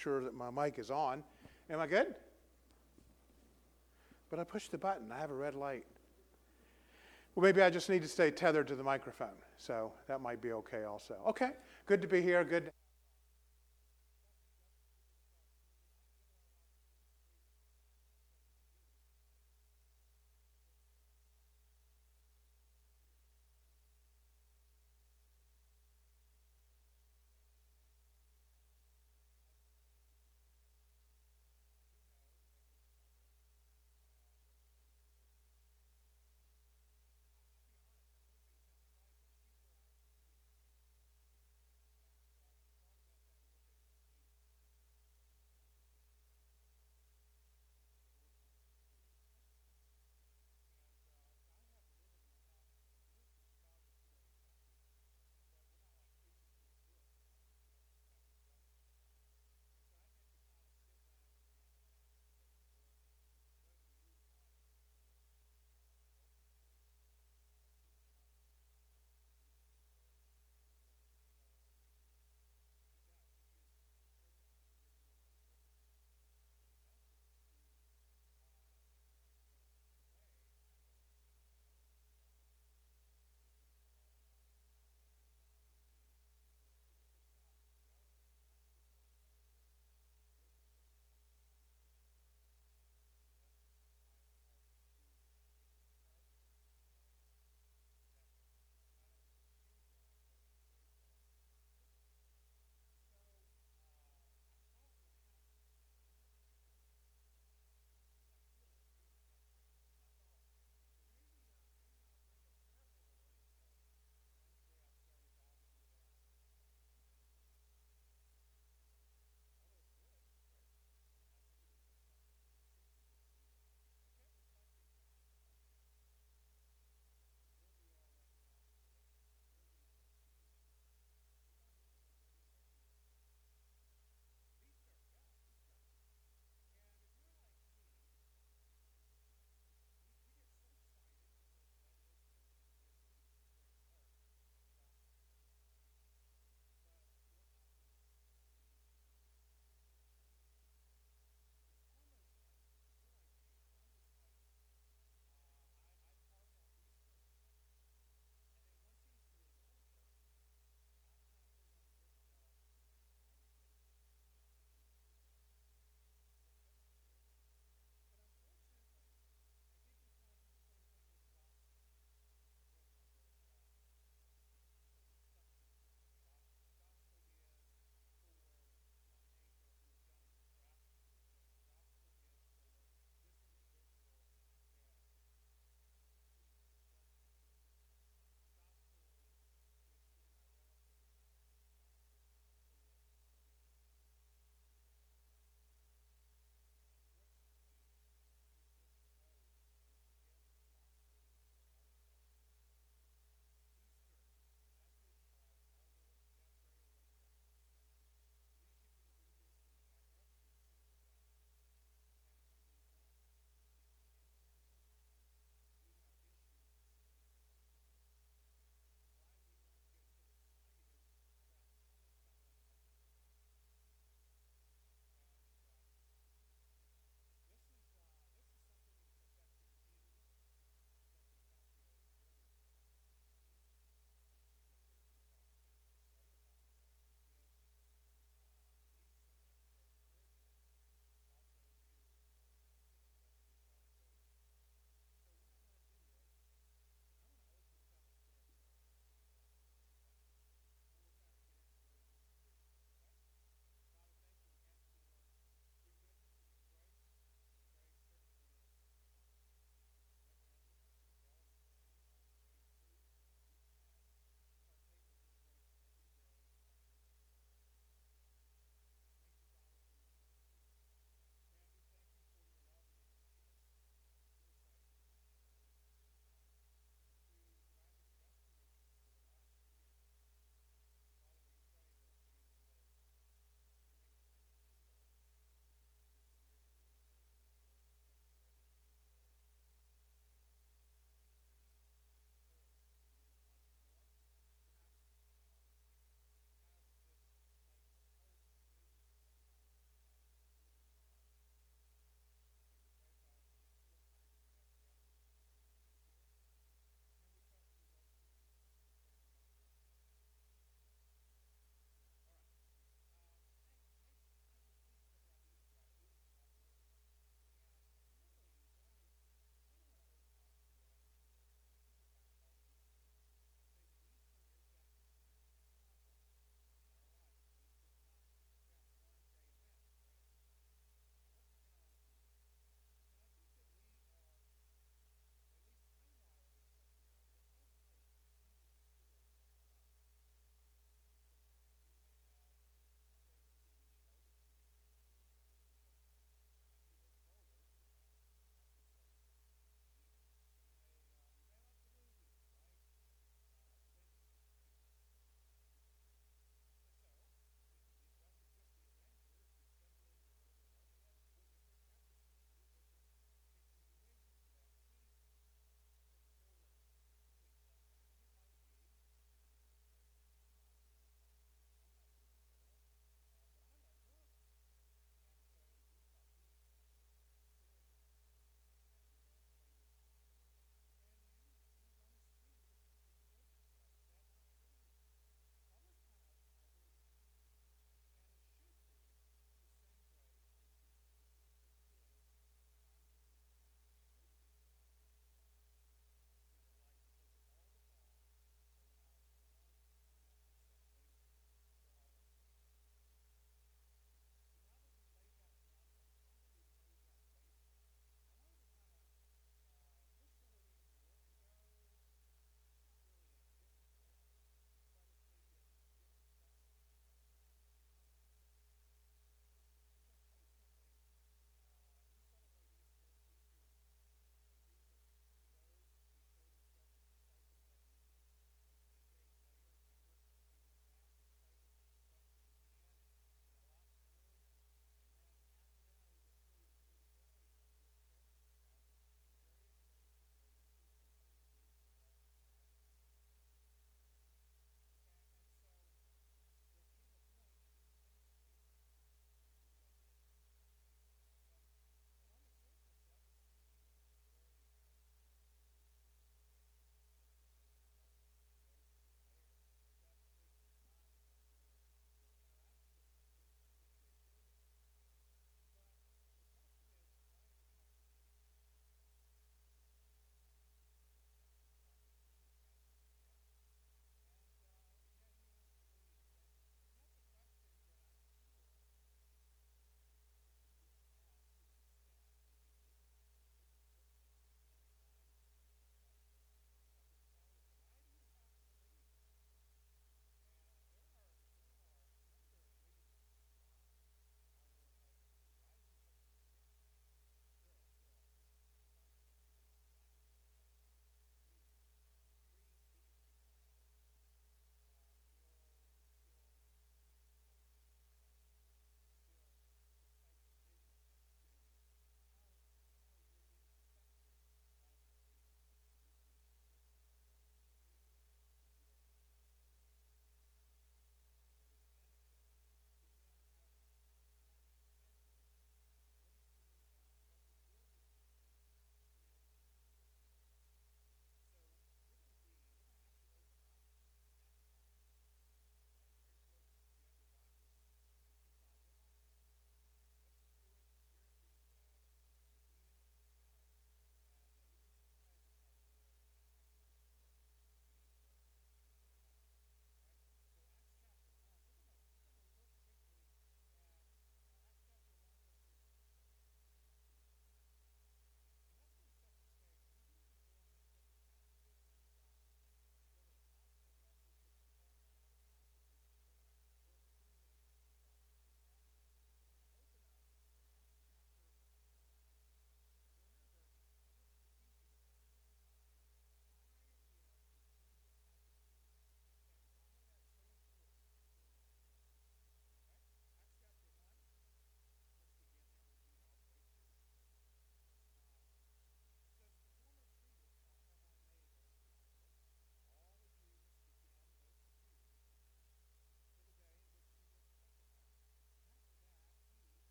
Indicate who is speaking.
Speaker 1: sure that my mic is on. Am I good? But I pushed the button. I have a red light. Well, maybe I just need to stay tethered to the microphone. So that might be okay also. Okay, good to be here. Good.